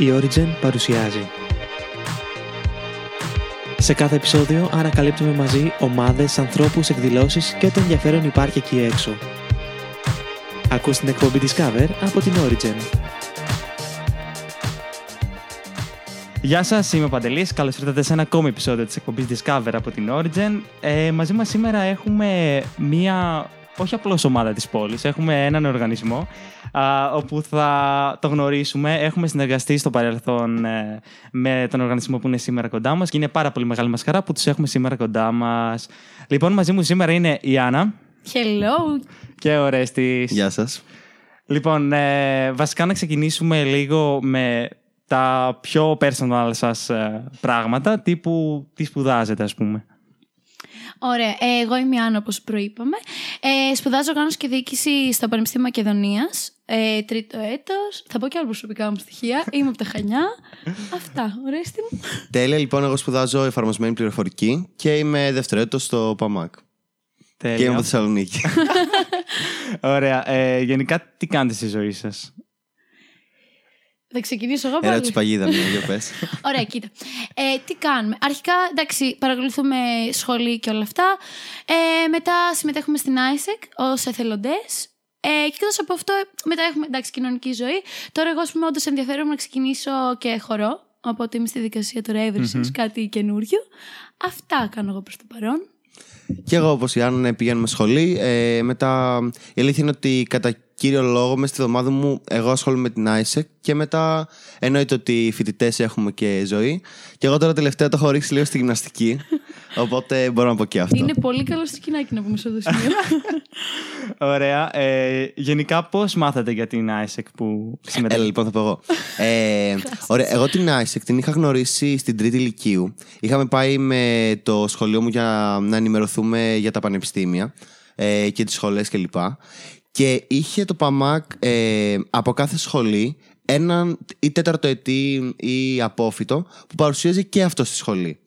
η Origin παρουσιάζει. Σε κάθε επεισόδιο ανακαλύπτουμε μαζί ομάδες, ανθρώπους, εκδηλώσεις και ό,τι ενδιαφέρον υπάρχει εκεί έξω. Ακούς την εκπομπή Discover από την Origin. Γεια σας, είμαι ο Παντελής. Καλώς ήρθατε σε ένα ακόμη επεισόδιο της εκπομπής Discover από την Origin. Ε, μαζί μας σήμερα έχουμε μία, όχι απλώς ομάδα της πόλης, έχουμε έναν οργανισμό α, όπου θα το γνωρίσουμε. Έχουμε συνεργαστεί στο παρελθόν ε, με τον οργανισμό που είναι σήμερα κοντά μας και είναι πάρα πολύ μεγάλη μας χαρά που τους έχουμε σήμερα κοντά μας. Λοιπόν, μαζί μου σήμερα είναι η Άννα. Hello! Και ο Ρέστης. Γεια σας. Λοιπόν, ε, βασικά να ξεκινήσουμε λίγο με τα πιο personal σας ε, πράγματα, τύπου τι σπουδάζετε ας πούμε. Ωραία. Ε, εγώ είμαι η Άννα, όπως προείπαμε. Ε, σπουδάζω οργάνωση και διοίκηση στο Πανεπιστήμιο Μακεδονίας. Ε, τρίτο έτος. Θα πω και άλλα προσωπικά μου στοιχεία. Είμαι από τα Χανιά. Αυτά. Ορέστη μου. Τέλεια, λοιπόν, εγώ σπουδάζω εφαρμοσμένη πληροφορική και είμαι δεύτερο έτος στο ΠΑΜΑΚ. Τέλεια. Και είμαι από Θεσσαλονίκη. Ωραία. Ε, γενικά τι κάνετε στη ζωή σας; Θα ξεκινήσω εγώ πάλι. Ερώτηση παγίδα μου, για πες. Ωραία, κοίτα. Ε, τι κάνουμε. Αρχικά, εντάξει, παρακολουθούμε σχολή και όλα αυτά. Ε, μετά συμμετέχουμε στην ISEC ως εθελοντές. Ε, και εκτός από αυτό, μετά έχουμε εντάξει, κοινωνική ζωή. Τώρα, εγώ, ας πούμε, όντως ενδιαφέρομαι να ξεκινήσω και χορό. Οπότε είμαι στη δικασία τώρα έβρισης, κάτι καινούριο. Αυτά κάνω εγώ προς το παρόν. και εγώ, όπως η Άννα, πηγαίνουμε σχολή. Ε, μετά, η αλήθεια είναι ότι κατά κύριο λόγο, μέσα στη εβδομάδα μου, εγώ ασχολούμαι με την ISEC και μετά εννοείται ότι οι φοιτητές έχουμε και ζωή. Και εγώ τώρα τελευταία το έχω ρίξει λίγο στη γυμναστική. οπότε μπορώ να πω και αυτό. Είναι πολύ καλό στο σκηνάκι να πούμε σε αυτό το σημείο. Ωραία. Ε, γενικά πώς μάθατε για την ISEC που Έλα συμμετέχετε. λοιπόν θα πω εγώ. Ε, ωραία, εγώ την ISEC την είχα γνωρίσει στην τρίτη ηλικίου. Είχαμε πάει με το σχολείο μου για να ενημερωθούμε για τα πανεπιστήμια ε, και τις σχολές κλπ. Και είχε το ΠΑΜΑΚ ε, από κάθε σχολή έναν ή τέταρτο ετή ή απόφυτο που παρουσίαζε και αυτό στη σχολή.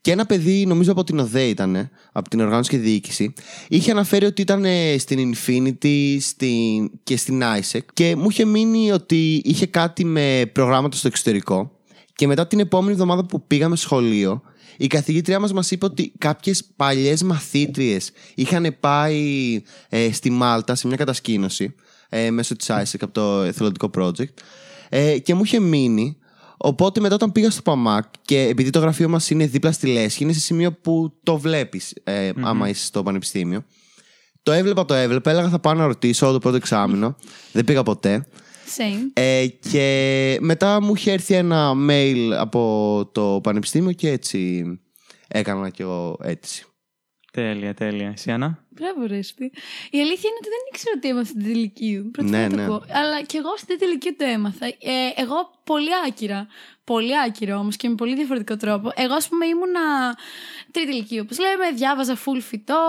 Και ένα παιδί, νομίζω από την ΟΔΕ ήταν, από την οργάνωση και διοίκηση, είχε αναφέρει ότι ήταν ε, στην Infinity στην... και στην ISEC και μου είχε μείνει ότι είχε κάτι με προγράμματα στο εξωτερικό. Και μετά την επόμενη εβδομάδα που πήγαμε σχολείο, η καθηγήτριά μας μας είπε ότι κάποιες παλιές μαθήτριες είχαν πάει ε, στη Μάλτα σε μια κατασκήνωση ε, μέσω της ISEC από το εθελοντικό project ε, και μου είχε μείνει. Οπότε μετά όταν πήγα στο ΠΑΜΑΚ και επειδή το γραφείο μας είναι δίπλα στη Λέσχη είναι σε σημείο που το βλέπεις ε, άμα είσαι στο πανεπιστήμιο. Το έβλεπα, το έβλεπα, έλεγα θα πάω να ρωτήσω όλο το πρώτο εξάμεινο. Δεν πήγα ποτέ Same. ε, και μετά μου είχε έρθει ένα mail από το πανεπιστήμιο και έτσι έκανα και εγώ αίτηση. Τέλεια, τέλεια. Εσύ Άννα; Μπράβο, Ρέσπι. Η αλήθεια είναι ότι δεν ήξερα ότι έμαθα στην τρίτη ηλικίου. Πρώτη Ναι, φορά το ναι. ακούω. Αλλά και εγώ στην τρίτη ηλικίου το έμαθα. Ε, εγώ πολύ άκυρα. Πολύ άκυρο όμως και με πολύ διαφορετικό τρόπο. Εγώ, ας πούμε, ήμουνα τρίτη ηλικίου. Όπως λέμε, διάβαζα full φυτό,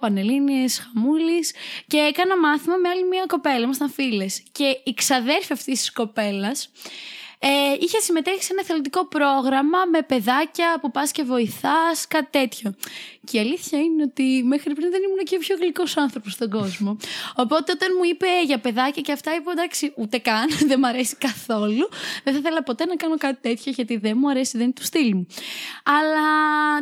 πανελίνε, χαμούλης. Και έκανα μάθημα με άλλη μια κοπέλα. Ήμασταν φίλες. Και η ξαδέρφη αυτής της κοπέλας ε, είχε συμμετέχει σε ένα εθελοντικό πρόγραμμα με παιδάκια που πας και βοηθάς, κάτι τέτοιο. Και η αλήθεια είναι ότι μέχρι πριν δεν ήμουν και ο πιο γλυκός άνθρωπος στον κόσμο. Οπότε όταν μου είπε για παιδάκια και αυτά, είπα εντάξει, ούτε καν, δεν μου αρέσει καθόλου. Δεν θα ήθελα ποτέ να κάνω κάτι τέτοιο γιατί δεν μου αρέσει, δεν είναι του στυλ μου. Αλλά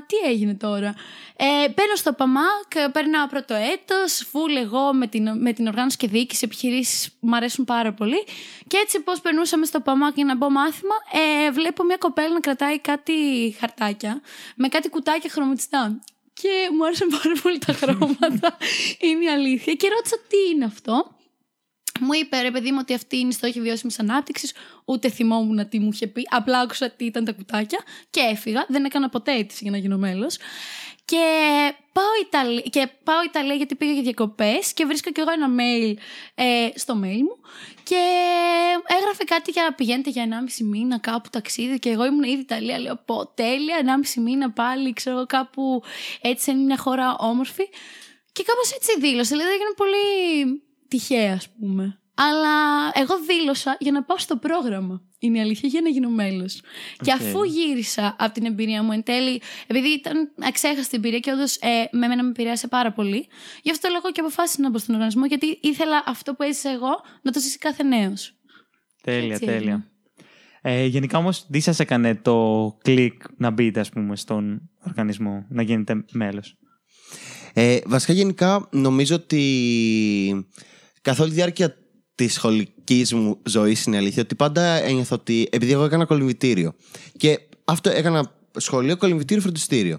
τι έγινε τώρα; Ε, μπαίνω στο ΠΑΜΑΚ, παίρνω πρώτο έτος, φουλ εγώ με την, με την οργάνωση και διοίκηση επιχειρήσεις μου αρέσουν πάρα πολύ. Και έτσι πώς περνούσαμε στο ΠΑΜΑΚ για να μπω μάθημα, ε, βλέπω μια κοπέλα να κρατάει κάτι χαρτάκια με κάτι κουτάκια χρωματιστά. Και μου άρεσαν πάρα πολύ τα χρώματα, είναι η αλήθεια. Και ρώτησα τι είναι αυτό; Μου είπε ρε παιδί μου ότι αυτή είναι η στόχη βιώσιμης ανάπτυξης. Ούτε θυμόμουν τι μου είχε πει. Απλά άκουσα τι ήταν τα κουτάκια και έφυγα. Δεν έκανα ποτέ αίτηση για να γίνω μέλος. Και πάω, Ιταλία, και πάω Ιταλία γιατί πήγα για διακοπές και βρίσκω κι εγώ ένα mail ε, στο mail μου. Και έγραφε κάτι για πηγαίνετε για 1,5 μήνα κάπου ταξίδι. Και εγώ ήμουν ήδη Ιταλία. Λέω πω τέλεια, 1,5 μήνα πάλι, ξέρω εγώ κάπου έτσι σε μια χώρα όμορφη. Και κάπως έτσι δήλωσε. Δηλαδή έγινε πολύ τυχαία, ας πούμε. Αλλά εγώ δήλωσα για να πάω στο πρόγραμμα. Είναι η αλήθεια για να γίνω μέλος. Και αφού γύρισα από την εμπειρία μου εν τέλει, επειδή ήταν αξέχαστη εμπειρία και όντως ε, με εμένα με επηρέασε πάρα πολύ, γι' αυτό λόγο και αποφάσισα να μπω στον οργανισμό, γιατί ήθελα αυτό που έζησα εγώ να το ζήσει κάθε νέος. Τέλεια, Έτσι τέλεια. έγινε. Ε, γενικά όμως, τι σας έκανε το κλικ να μπείτε, ας πούμε, στον οργανισμό, να γίνετε μέλος; Ε, βασικά, γενικά, νομίζω ότι καθ' όλη τη διάρκεια τη σχολική μου ζωή είναι αλήθεια ότι πάντα ένιωθα ότι. Επειδή εγώ έκανα κολυμβητήριο. Και αυτό έκανα σχολείο, κολυμβητήριο, φροντιστήριο.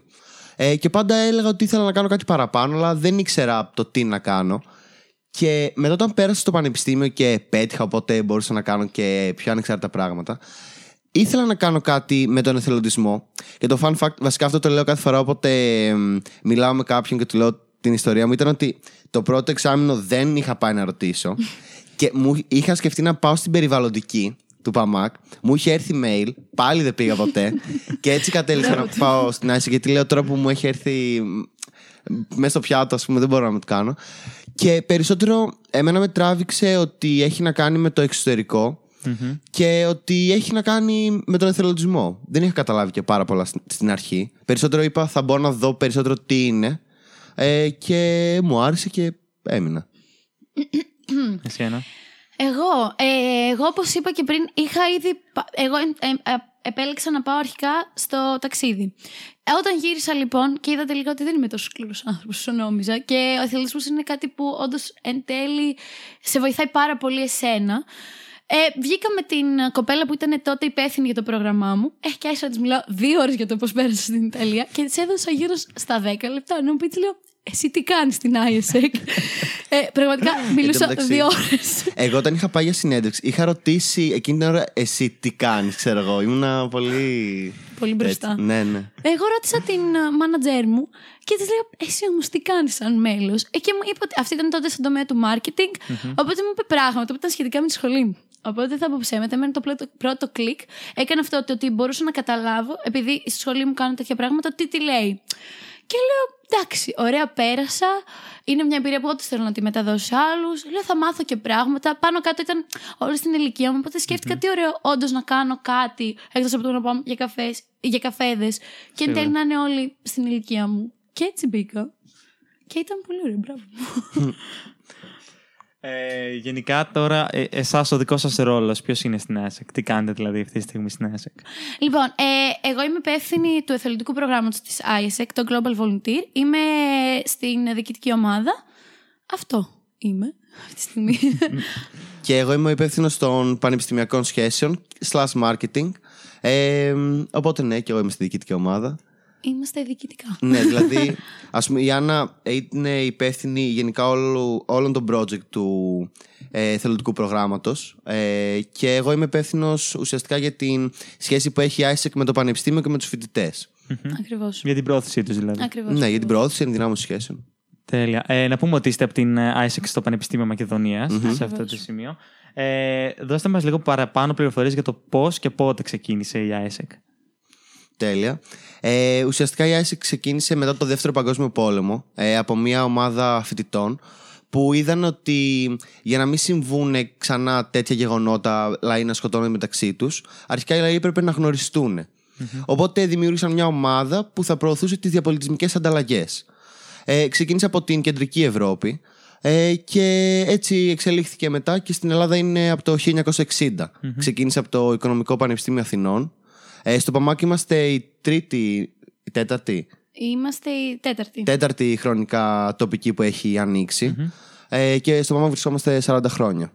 Ε, και πάντα έλεγα ότι ήθελα να κάνω κάτι παραπάνω, αλλά δεν ήξερα το τι να κάνω. Και μετά όταν πέρασα στο πανεπιστήμιο και πέτυχα, οπότε μπορούσα να κάνω και πιο ανεξάρτητα πράγματα, ήθελα να κάνω κάτι με τον εθελοντισμό. Και το fun fact, βασικά αυτό το λέω κάθε φορά όποτε εμ, μιλάω με κάποιον και του λέω την ιστορία μου, ήταν ότι το πρώτο εξάμεινο δεν είχα πάει να ρωτήσω. Και μου είχα σκεφτεί να πάω στην περιβαλλοντική του ΠΑΜΑΚ. Μου είχε έρθει mail, πάλι δεν πήγα ποτέ. και έτσι κατέληξα να πάω στην Άση γιατί λέω τώρα που μου έχει έρθει μέσα στο πιάτο, ας πούμε, δεν μπορώ να το κάνω. Και περισσότερο, εμένα με τράβηξε ότι έχει να κάνει με το εξωτερικό και ότι έχει να κάνει με τον εθελοντισμό. Δεν είχα καταλάβει και πάρα πολλά στην- στην αρχή. Περισσότερο είπα θα μπορώ να δω περισσότερο τι είναι ε, και μου άρεσε και έμεινα. Εσένα. Εγώ, ε, εγώ όπως είπα και πριν, είχα ήδη. πα- Εγώ ε, ε, ε, επέλεξα να πάω αρχικά στο ταξίδι. Ε, όταν γύρισα λοιπόν και είδα τελικά ότι δεν είμαι τόσο σκληρός άνθρωπος όσο νόμιζα και ο εθελοντισμός είναι κάτι που όντως εν τέλει σε βοηθάει πάρα πολύ εσένα. Ε, βγήκα με την κοπέλα που ήταν τότε υπεύθυνη για το πρόγραμμά μου. Ε, και άρχισα να της μιλάω δύο ώρες για το πώς πέρασα στην Ιταλία και της έδωσα γύρω στα 10 λεπτά. Να μου πει, της λέω, Εσύ τι κάνεις στην ISEC. ε, πραγματικά μιλούσα μεταξύ, δύο ώρες. Εγώ όταν είχα πάει για συνέντευξη, είχα ρωτήσει εκείνη την ώρα εσύ τι κάνεις, ξέρω εγώ. Ήμουνα πολύ. Πολύ μπροστά. έτσι. Ναι, ναι. Εγώ ρώτησα την ε, μάνατζέρ μου και της λέω: Εσύ όμως τι κάνεις σαν μέλος; Ε, και μου είπε ότι αυτή ήταν τότε στον τομέα του marketing. Οπότε μου είπε πράγματα που ήταν σχετικά με τη σχολή μου. Οπότε δεν θα πω ψέματα. Εμένα το πρώτο, πρώτο κλικ έκανε αυτό το ότι μπορούσα να καταλάβω, επειδή στη σχολή μου κάνω τέτοια πράγματα, τι τι λέει. Και λέω: Εντάξει, ωραία, πέρασα. Είναι μια εμπειρία που εγώ θέλω να τη μεταδώσω σε άλλους. Λέω: Θα μάθω και πράγματα. Πάνω κάτω ήταν όλη στην ηλικία μου. Οπότε σκέφτηκα τι ωραίο όντως να κάνω κάτι εκτός από το να πάω για, καφές, για καφέδες. Και εν τέλει να είναι όλοι στην ηλικία μου. Και έτσι μπήκα. Και ήταν πολύ ωραίο, μπράβο. Ε, γενικά τώρα, ε, εσάς ο δικός σας ρόλος, ποιος είναι στην ΑΕΣΕΚ, τι κάνετε δηλαδή αυτή τη στιγμή στην ΑΕΣΕΚ. Λοιπόν, ε, εγώ είμαι υπεύθυνη του εθελοντικού προγράμματος της ISEC, το Global Volunteer. Είμαι στην διοικητική ομάδα. Αυτό είμαι αυτή τη στιγμή. Και εγώ είμαι ο υπεύθυνος των πανεπιστημιακών σχέσεων, slash marketing. Ε, οπότε ναι, και εγώ είμαι στη διοικητική ομάδα. Είμαστε διοικητικά. ναι, δηλαδή, ας πούμε, η Άννα είναι υπεύθυνη γενικά όλου, όλων των project του ε, θελοντικού προγράμματος. Ε, και εγώ είμαι υπεύθυνος ουσιαστικά για την σχέση που έχει η ISEC με το πανεπιστήμιο και με τους φοιτητές. Ακριβώς. Για την πρόθεσή τους δηλαδή. Ακριβώς. Ναι, για την προώθηση ενδυνάμωση σχέσεων. Τέλεια. Ε, να πούμε ότι είστε από την ε, ISEC στο Πανεπιστήμιο Μακεδονίας, σε αυτό το σημείο. Ε, δώστε μας λίγο παραπάνω πληροφορίες για το πώς και πότε ξεκίνησε η ISEC. Τέλεια. Ε, ουσιαστικά η ISIC ξεκίνησε μετά το Δεύτερο Παγκόσμιο Πόλεμο ε, από μια ομάδα φοιτητών που είδαν ότι για να μην συμβούν ξανά τέτοια γεγονότα, λαοί να σκοτώνονται μεταξύ τους, αρχικά οι λαοί έπρεπε να γνωριστούν. Οπότε δημιούργησαν μια ομάδα που θα προωθούσε τις διαπολιτισμικές ανταλλαγές. Ε, ξεκίνησε από την κεντρική Ευρώπη ε, και έτσι εξελίχθηκε μετά και στην Ελλάδα είναι από το 1960. Ξεκίνησε από το Οικονομικό Πανεπιστήμιο Αθηνών. Ε, στο ΠΑΜΑΚ είμαστε η τρίτη, η τέταρτη, Είμαστε η τέταρτη. τέταρτη χρονικά τοπική που έχει ανοίξει. Ε, και στο ΠΑΜΑΚ βρισκόμαστε 40 χρόνια.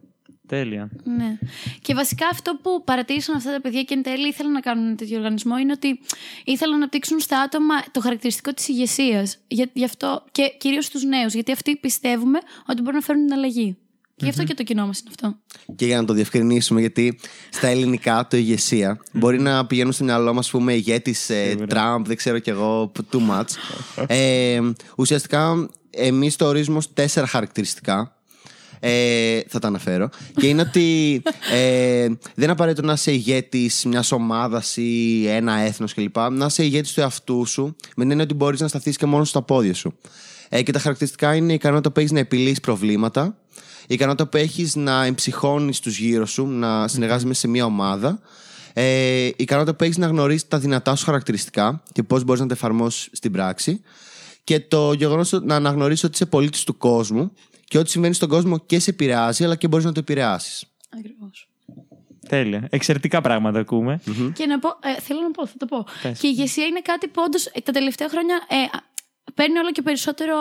Τέλεια. Ναι. Και βασικά αυτό που παρατήρησαν αυτά τα παιδιά και εν τέλει ήθελαν να κάνουν ένα τέτοιο οργανισμό είναι ότι ήθελαν να αναπτύξουν στα άτομα το χαρακτηριστικό της ηγεσίας. Για, γι' αυτό και κυρίως στου νέους. Γιατί αυτοί πιστεύουμε ότι μπορούν να φέρουν την αλλαγή. Και γι' αυτό και το κοινό μας είναι αυτό. Και για να το διευκρινίσουμε, γιατί στα ελληνικά το ηγεσία μπορεί να πηγαίνουν στο μυαλό μας, ας πούμε, ηγέτη ε, Τραμπ, δεν ξέρω κι εγώ, too much. ε, ουσιαστικά, εμείς το ορίζουμε ως τέσσερα χαρακτηριστικά. Ε, θα τα αναφέρω. Και είναι ότι ε, δεν είναι απαραίτητο να είσαι ηγέτης μιας ομάδας ή ένα έθνος κλπ. Να είσαι ηγέτης του εαυτού σου, με την έννοια ότι μπορείς να σταθείς και μόνος στα πόδια σου. Ε, και τα χαρακτηριστικά είναι η ικανότητα που έχεις να επιλύσει προβλήματα, η ικανότητα που έχεις να εμψυχώνεις τους γύρω σου, να συνεργάζεσαι σε μια ομάδα, ε, η ικανότητα που έχεις να γνωρίσει τα δυνατά σου χαρακτηριστικά και πώς μπορείς να τα εφαρμόσεις στην πράξη. Και το γεγονός να αναγνωρίσεις ότι είσαι πολίτης του κόσμου και ό,τι συμβαίνει στον κόσμο και σε επηρεάζει, αλλά και μπορείς να το επηρεάσεις. Ακριβώς. Τέλεια. Εξαιρετικά πράγματα ακούμε. Και να πω, ε, θέλω να πω, θα το πω. Πες. Και η ηγεσία είναι κάτι που όντως τα τελευταία χρόνια ε, α, παίρνει όλο και περισσότερο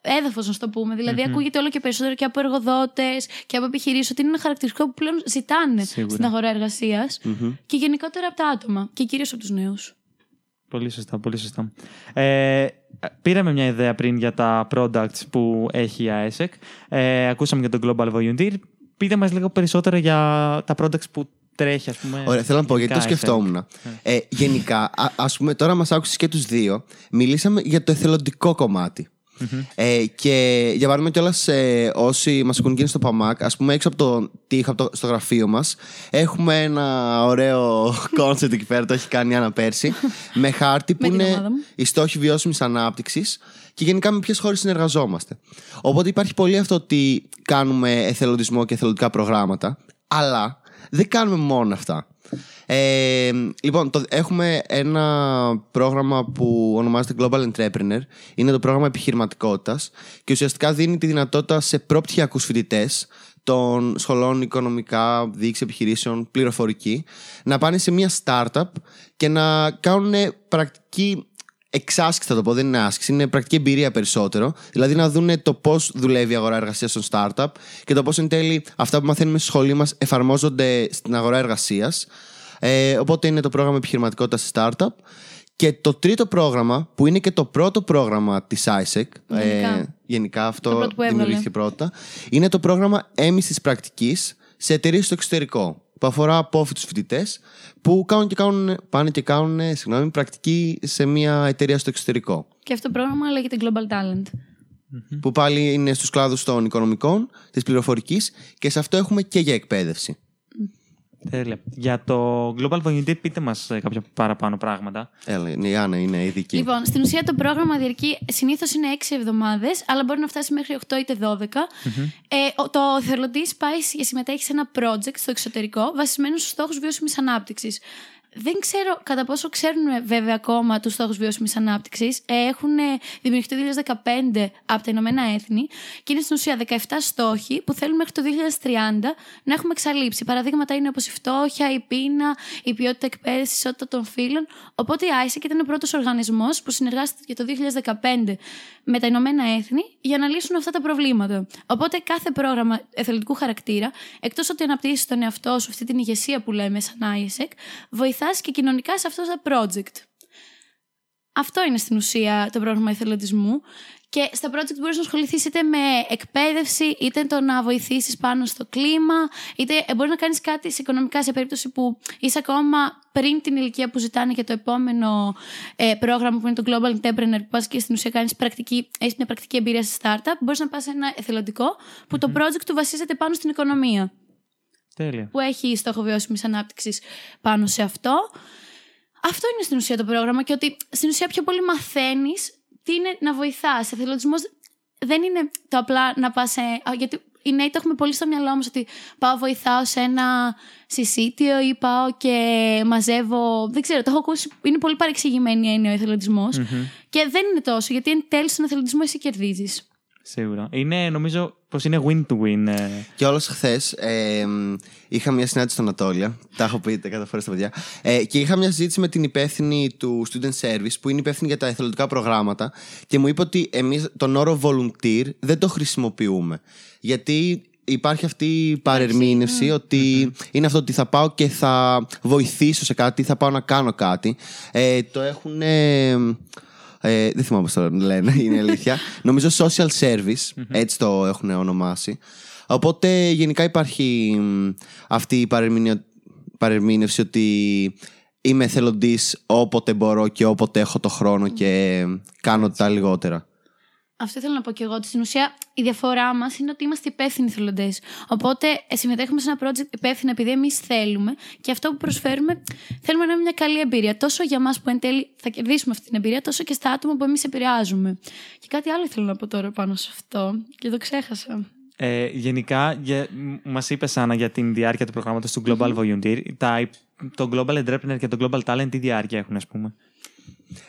έδαφος, να το πούμε. Δηλαδή, ακούγεται όλο και περισσότερο και από εργοδότες και από επιχειρήσεις ότι είναι ένα χαρακτηριστικό που πλέον ζητάνε Σίγουρα. στην αγορά εργασίας και γενικότερα από τα άτομα και κυρίως από τους νέους. Πολύ σωστά, πολύ σωστά. Ε, πήραμε μια ιδέα πριν για τα products που έχει η AESEC. Ε, ακούσαμε για τον Global Volunteer. Πείτε μας λίγο περισσότερο για τα products που τρέχει, ας πούμε. Ωραία, θέλω να πω γιατί το γενικά AESEC. σκεφτόμουν. Ε, γενικά, α ας πούμε, τώρα μας άκουσες και τους δύο, μιλήσαμε για το εθελοντικό κομμάτι. Ε, και για παράδειγμα κιόλας ε, όσοι μας ακούν και είναι στο ΠΑΜΑΚ, ας πούμε έξω από το τείχο από το, στο γραφείο μας, έχουμε ένα ωραίο concept εκεί πέρα, το έχει κάνει η Άννα πέρσι, με χάρτη που Με την είναι ομάδα μου. οι στόχοι βιώσιμης ανάπτυξης και γενικά με ποιες χώρες συνεργαζόμαστε. Οπότε υπάρχει πολύ αυτό ότι κάνουμε εθελοντισμό και εθελοντικά προγράμματα, αλλά δεν κάνουμε μόνο αυτά. Ε, λοιπόν, το, έχουμε ένα πρόγραμμα που ονομάζεται Global Entrepreneur. Είναι το πρόγραμμα επιχειρηματικότητας και ουσιαστικά δίνει τη δυνατότητα σε προπτυχιακούς φοιτητές των σχολών οικονομικά, διοίκηση επιχειρήσεων, πληροφορική, να πάνε σε μια startup και να κάνουν πρακτική εξάσκηση, θα το πω, δεν είναι άσκηση, είναι πρακτική εμπειρία περισσότερο. Δηλαδή να δουν το πώς δουλεύει η αγορά εργασίας στον startup και το πώς εν τέλει αυτά που μαθαίνουμε στη σχολή μας εφαρμόζονται στην αγορά εργασίας. Ε, οπότε είναι το πρόγραμμα επιχειρηματικότητας στη startup. Και το τρίτο πρόγραμμα, που είναι και το πρώτο πρόγραμμα της ISEC, Γενικά. γενικά Το αυτό πρώτο που έβγαλε. δημιουργήθηκε πρώτα, είναι το πρόγραμμα έμεσης πρακτικής σε εταιρείες στο εξωτερικό. Που αφορά απόφοιτου φοιτητές που κάνουν και κάνουν, πάνε και κάνουν συγγνώμη, πρακτική σε μια εταιρεία στο εξωτερικό. Και αυτό το πρόγραμμα λέγεται Global Talent. Που πάλι είναι στους κλάδους των οικονομικών, της πληροφορικής και σε αυτό έχουμε και για εκπαίδευση. Τέλεια. Για το Global Volunteer, πείτε μας ε, κάποια παραπάνω πράγματα. Έλα, η Άννα είναι ειδική. Λοιπόν, στην ουσία το πρόγραμμα διαρκεί συνήθως είναι 6 εβδομάδες, αλλά μπορεί να φτάσει μέχρι 8 είτε 12. Ε, ο- το θελοντής πάει και συμμετέχει σε ένα project στο εξωτερικό βασισμένο στους στόχους βιώσιμης ανάπτυξης. Δεν ξέρω κατά πόσο ξέρουν βέβαια ακόμα τους στόχους βιώσιμης ανάπτυξης. Έχουν ε, δημιουργηθεί το 2015 από τα Ηνωμένα Έθνη και είναι στην ουσία 17 στόχοι που θέλουν μέχρι το 2030 να έχουμε εξαλείψει. Παραδείγματα είναι όπως η φτώχεια, η πείνα, η ποιότητα εκπαίδευσης, η ισότητα των φύλων. Οπότε η ISEC ήταν ο πρώτος οργανισμός που συνεργάστηκε για το 2015 με τα Ηνωμένα Έθνη για να λύσουν αυτά τα προβλήματα. Οπότε κάθε πρόγραμμα εθελοντικού χαρακτήρα, εκτός ότι αναπτύσσει τον εαυτό σου, αυτή την ηγεσία που λέμε σαν ISEC, βοηθά και κοινωνικά σε αυτό το project. Αυτό είναι στην ουσία το πρόγραμμα εθελοντισμού. Και στα project μπορείς να ασχοληθείς είτε με εκπαίδευση, είτε το να βοηθήσεις πάνω στο κλίμα, είτε μπορείς να κάνεις κάτι σε οικονομικά σε περίπτωση που είσαι ακόμα πριν την ηλικία που ζητάνε για το επόμενο ε, πρόγραμμα που είναι το Global Entrepreneur, που πας και στην ουσία κάνεις πρακτική, έχεις μια πρακτική εμπειρία σε startup. Μπορείς να πας σε ένα εθελοντικό που το project του βασίζεται πάνω στην οικονομία Τέλεια. που έχει στόχο βιώσιμης ανάπτυξης πάνω σε αυτό. Αυτό είναι στην ουσία το πρόγραμμα και ότι στην ουσία πιο πολύ μαθαίνεις τι είναι να βοηθάς. Εθελοντισμός δεν είναι το απλά να πας σε. α, Γιατί οι νέοι το έχουμε πολύ στο μυαλό μας ότι πάω βοηθάω σε ένα συσίτιο ή πάω και μαζεύω. Δεν ξέρω, το έχω ακούσει. Είναι πολύ παρεξηγημένη η έννοια ο εθελοντισμο Και δεν είναι τόσο, γιατί εν τέλει στον εθελοντισμό εσύ κερδίζεις. Σίγουρα. Είναι, νομίζω πως είναι win-to-win. ε, Και όλος χθες ε, είχα μια συνάντηση στον Ανατόλια. Τα έχω πει κατά φορές στα παιδιά. Ε, και είχα μια συζήτηση με την υπεύθυνη του Student Service, που είναι υπεύθυνη για τα εθελοντικά προγράμματα. Και μου είπε ότι εμείς τον όρο volunteer δεν το χρησιμοποιούμε. Γιατί υπάρχει αυτή η παρερμήνευση ότι είναι αυτό ότι θα πάω και θα βοηθήσω σε κάτι, θα πάω να κάνω κάτι. Ε, το έχουν. Ε, δεν θυμάμαι πώς το λένε, είναι αλήθεια. Νομίζω social service, έτσι το έχουν ονομάσει. Οπότε γενικά υπάρχει μ, αυτή η παρερμηνιο- παρερμήνευση ότι είμαι εθελοντής όποτε μπορώ και όποτε έχω το χρόνο και κάνω τα λιγότερα. Αυτό ήθελα να πω και εγώ. Ότι στην ουσία η διαφορά μας είναι ότι είμαστε υπεύθυνοι θελοντές. Οπότε ε, συμμετέχουμε σε ένα project υπεύθυνα επειδή εμείς θέλουμε και αυτό που προσφέρουμε θέλουμε να είναι μια καλή εμπειρία. Τόσο για μας που εν τέλει θα κερδίσουμε αυτή την εμπειρία, τόσο και στα άτομα που εμείς επηρεάζουμε. Και κάτι άλλο ήθελα να πω τώρα πάνω σε αυτό και το ξέχασα. Ε, γενικά, για, μ- μας είπες Άννα για την διάρκεια του προγράμματος του Global Volunteer. Τα, το Global Entrepreneur και το Global Talent τι διάρκεια έχουν, ας πούμε;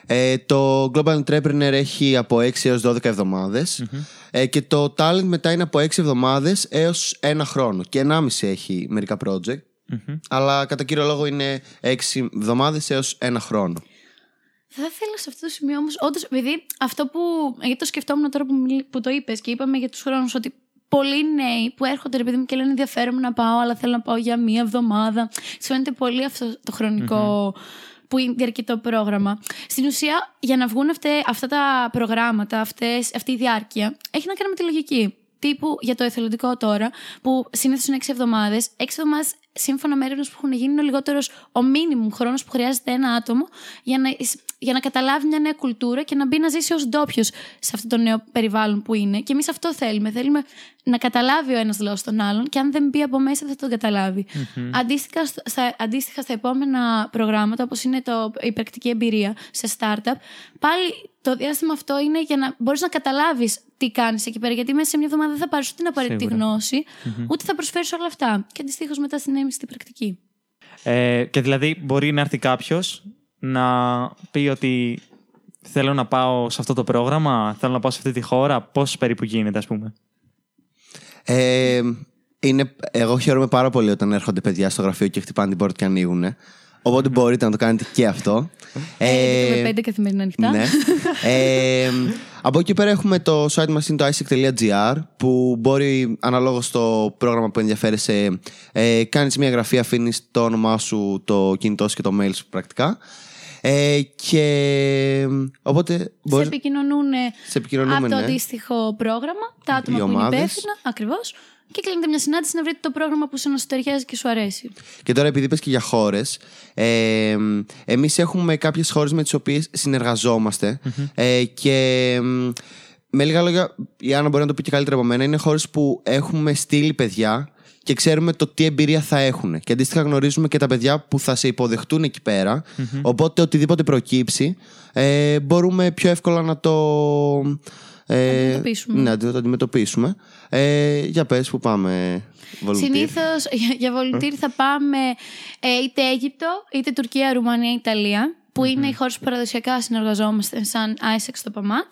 Ε, το Global Entrepreneur έχει από 6 έως 12 εβδομαδες ε, και το Talent μετά είναι από 6 εβδομάδες έως ένα χρόνο και 1,5 έχει μερικά project. Αλλά κατά κύριο λόγο είναι έξι εβδομάδες έως ένα χρόνο. Θα ήθελα σε αυτό το σημείο όμως, όντως, επειδή αυτό που. Γιατί το σκεφτόμουν τώρα που, μιλ- που το είπες και είπαμε για τους χρόνους, ότι πολλοί νέοι που έρχονται, ρε παιδί μου, και λένε ενδιαφέρομαι να πάω, αλλά θέλω να πάω για μία εβδομάδα. Σου φαίνεται πολύ αυτό το χρονικο που είναι διαρκεί το πρόγραμμα. Στην ουσία, για να βγουν αυτέ, αυτά τα προγράμματα, αυτές, αυτή η διάρκεια, έχει να κάνει με τη λογική. Τύπου για το εθελοντικό τώρα, που συνήθως είναι 6 εβδομάδες. 6 εβδομάδες, σύμφωνα με έρευνες που έχουν γίνει, είναι ο λιγότερος, ο μίνιμουμ χρόνος που χρειάζεται ένα άτομο για να, για να καταλάβει μια νέα κουλτούρα και να μπει να ζήσει ως ντόπιος σε αυτό το νέο περιβάλλον που είναι. Και εμείς αυτό θέλουμε. Θέλουμε να καταλάβει ο ένας λόγο τον άλλον και αν δεν μπει από μέσα θα τον καταλαβει Αντίστοιχα, στο- στα, αντίστοιχα στα επόμενα προγράμματα, όπως είναι το, η πρακτική εμπειρία σε startup, πάλι το διάστημα αυτό είναι για να μπορείς να καταλάβεις τι κάνεις εκεί πέρα. Γιατί μέσα σε μια εβδομάδα δεν θα πάρεις ούτε την απαραίτητη Σίγουρα. γνώση, ούτε θα προσφέρεις όλα αυτά. Και αντιστοίχως μετά στην έμεση στην πρακτική. Ε, και δηλαδή μπορεί να έρθει κάποιος να πει ότι θέλω να πάω σε αυτό το πρόγραμμα, θέλω να πάω σε αυτή τη χώρα. Πώς περίπου γίνεται, ας πούμε. Ε, είναι, εγώ χαίρομαι πάρα πολύ όταν έρχονται παιδιά στο γραφείο και χτυπάνε την πόρτα και ανοίγουν. Οπότε μπορείτε να το κάνετε και αυτό. Ε, με πέντε καθημερινά ανοιχτά. Ναι. ε, από εκεί πέρα έχουμε το site μας είναι το isaac.gr που μπορεί αναλόγως στο πρόγραμμα που ενδιαφέρεσαι ε, κάνεις μια γραφή, αφήνεις το όνομά σου, το κινητό σου και το mail σου πρακτικά ε, και οπότε Σε μπορείς, επικοινωνούν σε επικοινωνούμε από το ναι. αντίστοιχο πρόγραμμα, τα άτομα Οι που είναι ομάδες. υπεύθυνα, ακριβώς. Και κλείνετε μια συνάντηση να βρείτε το πρόγραμμα που σου ταιριάζει και σου αρέσει. Και τώρα επειδή είπες και για χώρες ε, Εμείς έχουμε κάποιες χώρες με τις οποίες συνεργαζόμαστε ε, Και μ, με λίγα λόγια Η Άννα μπορεί να το πει και καλύτερα από μένα Είναι χώρες που έχουμε στείλει παιδιά Και ξέρουμε το τι εμπειρία θα έχουν. Και αντίστοιχα γνωρίζουμε και τα παιδιά που θα σε υποδεχτούν εκεί πέρα. Οπότε οτιδήποτε προκύψει ε, Μπορούμε πιο εύκολα να το ε, αντιμετωπίσουμε. Ναι, να το αντιμετωπίσουμε. Ε, Για πες που πάμε volunteer. Συνήθως για, για volunteer θα πάμε ε, είτε Αίγυπτο, είτε Τουρκία, Ρουμανία, Ιταλία, που είναι οι χώρες που παραδοσιακά συνεργαζόμαστε σαν ISEX στο ΠΑΜΑΚ.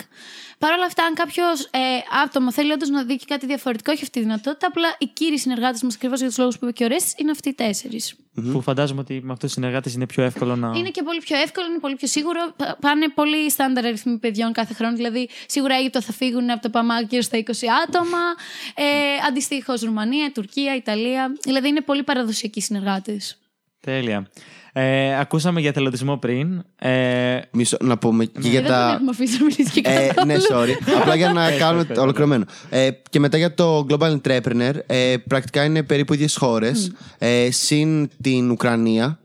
Παρ' όλα αυτά, αν κάποιος ε, άτομο θέλει όντως να δει και κάτι διαφορετικό, έχει αυτή τη δυνατότητα. Απλά οι κύριοι συνεργάτες μας, ακριβώς για τους λόγους που είπε και ο Ρέστης, είναι αυτοί οι τέσσερις. Που φαντάζομαι ότι με αυτούς τους συνεργάτες είναι πιο εύκολο να. Είναι και πολύ πιο εύκολο, είναι πολύ πιο σίγουρο. Πα- Πάνε πολύ στάνταρ αριθμοί παιδιών κάθε χρόνο. Δηλαδή, σίγουρα Αίγυπτο θα φύγουν από το ΠΑΜΑΚ γύρω στα 20 άτομα. Ε, Αντιστοίχως Ρουμανία, Τουρκία, Ιταλία. Δηλαδή, είναι πολύ παραδοσιακοί συνεργάτες. Τέλεια. Ε, ακούσαμε για εθελοντισμό πριν. Ε, Μισό, να πούμε και για δεν τον τα. έχουμε αφήσει να μιλήσει και Ε, καθόλου. ναι, sorry. Απλά για να κάνουμε το ολοκληρωμένο. Ε, και μετά για το Global Entrepreneur, ε, πρακτικά είναι περίπου ίδιες χώρες. Ε, συν την Ουκρανία,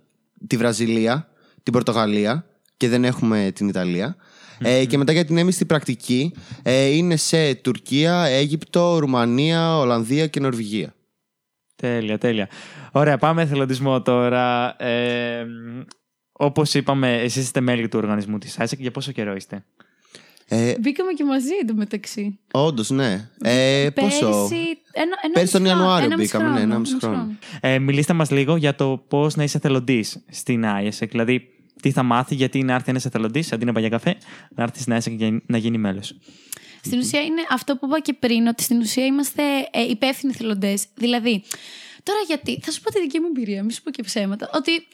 τη Βραζιλία, την Πορτογαλία και δεν έχουμε την Ιταλία. Ε, και μετά για την έμιστη πρακτική ε, είναι σε Τουρκία, Αίγυπτο, Ρουμανία, Ολλανδία και Νορβηγία. τέλεια, τέλεια. Ωραία, πάμε εθελοντισμό τώρα. Ε, Όπως είπαμε, εσείς είστε μέλη του οργανισμού της ISAC. Για πόσο καιρό είστε; Ε, Μπήκαμε και μαζί εντωμεταξύ. Όντως, ναι. Ε, πόσο; Πέρσι, ένα, ένα Πέρσι τον μισό χρόνο, Ιανουάριο ένα μισό μπήκαμε, ναι, ένα χρόνο, μισό ένα χρόνο. Ε, μιλήστε μας λίγο για το πώς να είσαι εθελοντής στην ISAC. Δηλαδή, τι θα μάθει, γιατί να έρθει ένας εθελοντής αντί να πάει για καφέ, να έρθει στην ISAC και να γίνει μέλος. Στην ουσία είναι αυτό που είπα και πριν, ότι στην ουσία είμαστε ε, υπεύθυνοι θελοντέ. Δηλαδή, τώρα γιατί, θα σου πω τη δική μου εμπειρία, μη σου πω και ψέματα, ότι